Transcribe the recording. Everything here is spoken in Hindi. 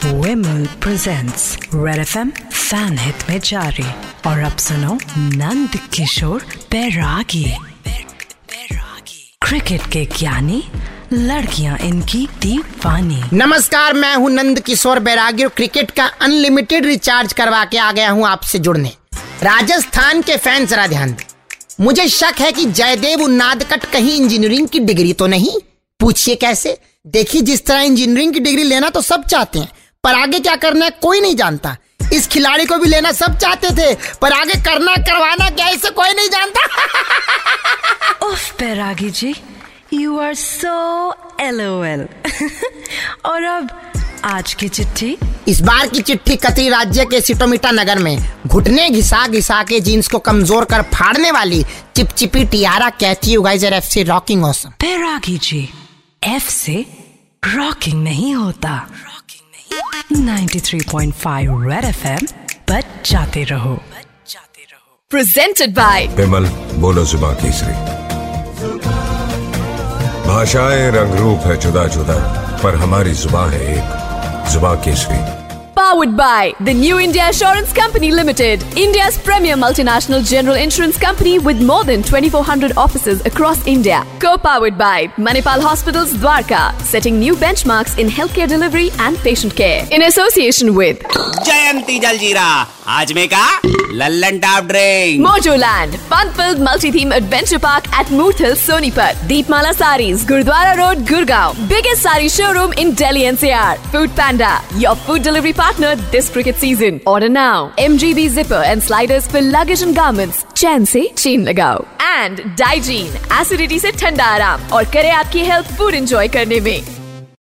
Wimble presents Red FM fan में जारी और अब सुनो नंद किशोर बैरागी क्रिकेट के ज्ञानी लड़कियाँ इनकी दीवानी नमस्कार, मैं हूँ नंद किशोर बैरागी और क्रिकेट का अनलिमिटेड रिचार्ज करवा के आ गया हूँ आपसे जुड़ने। राजस्थान के फ़ैन जरा ध्यान मुझे शक है कि जयदेव उन्नादकट कहीं इंजीनियरिंग की डिग्री तो नहीं। पूछिए कैसे? देखिए, जिस तरह इंजीनियरिंग की डिग्री लेना तो सब चाहते हैं। पर आगे क्या करना है कोई नहीं जानता। इस खिलाड़ी को भी लेना सब चाहते थे पर आगे करना करवाना क्या इसे कोई नहीं जानता। उफ Bairagi ji you are so L और अब आज की चिट्ठी। इस बार की चिट्ठी कतरी राज्य के सिटोमिटा नगर में घुटने घिसा घिसा के जीन्स को कमज़ोर कर फाड़ने वाली चिपचिपी टियारा कैची उगाइजर एफ़ सी रॉकिंग ऑसम बैरागी जी एफ़ से रॉकिंग नहीं होता। 93.5 रेड एफएम बच जाते रहो। प्रेजेंटेड बाय विमल बोलो जुबा केसरी भाषाएँ रंग रूप है जुदा जुदा पर हमारी जुबा है एक जुबा Kesari. Powered by the New India Assurance Company Limited, India's premier multinational general insurance company with more than 2,400 offices across India. Co powered by Manipal Hospitals Dwarka, setting new benchmarks in healthcare delivery and patient care. In association with Jayanti Jaljira. आज में का Lallan top drink Mojoland filled multi theme adventure park at Murthal Sonipat Deepmala sari Gurudwara road, Gurgaon. Biggest sari showroom in Delhi NCR Foodpanda your food delivery partner this cricket season और now M G B zipper and sliders fill luggage and garments chain ऐसी चीन लगाओ एंड डाइजीन एसिडिटी ऐसी ठंडा आराम और करे आपकी हेल्थ फ़ूड एंजॉय करने में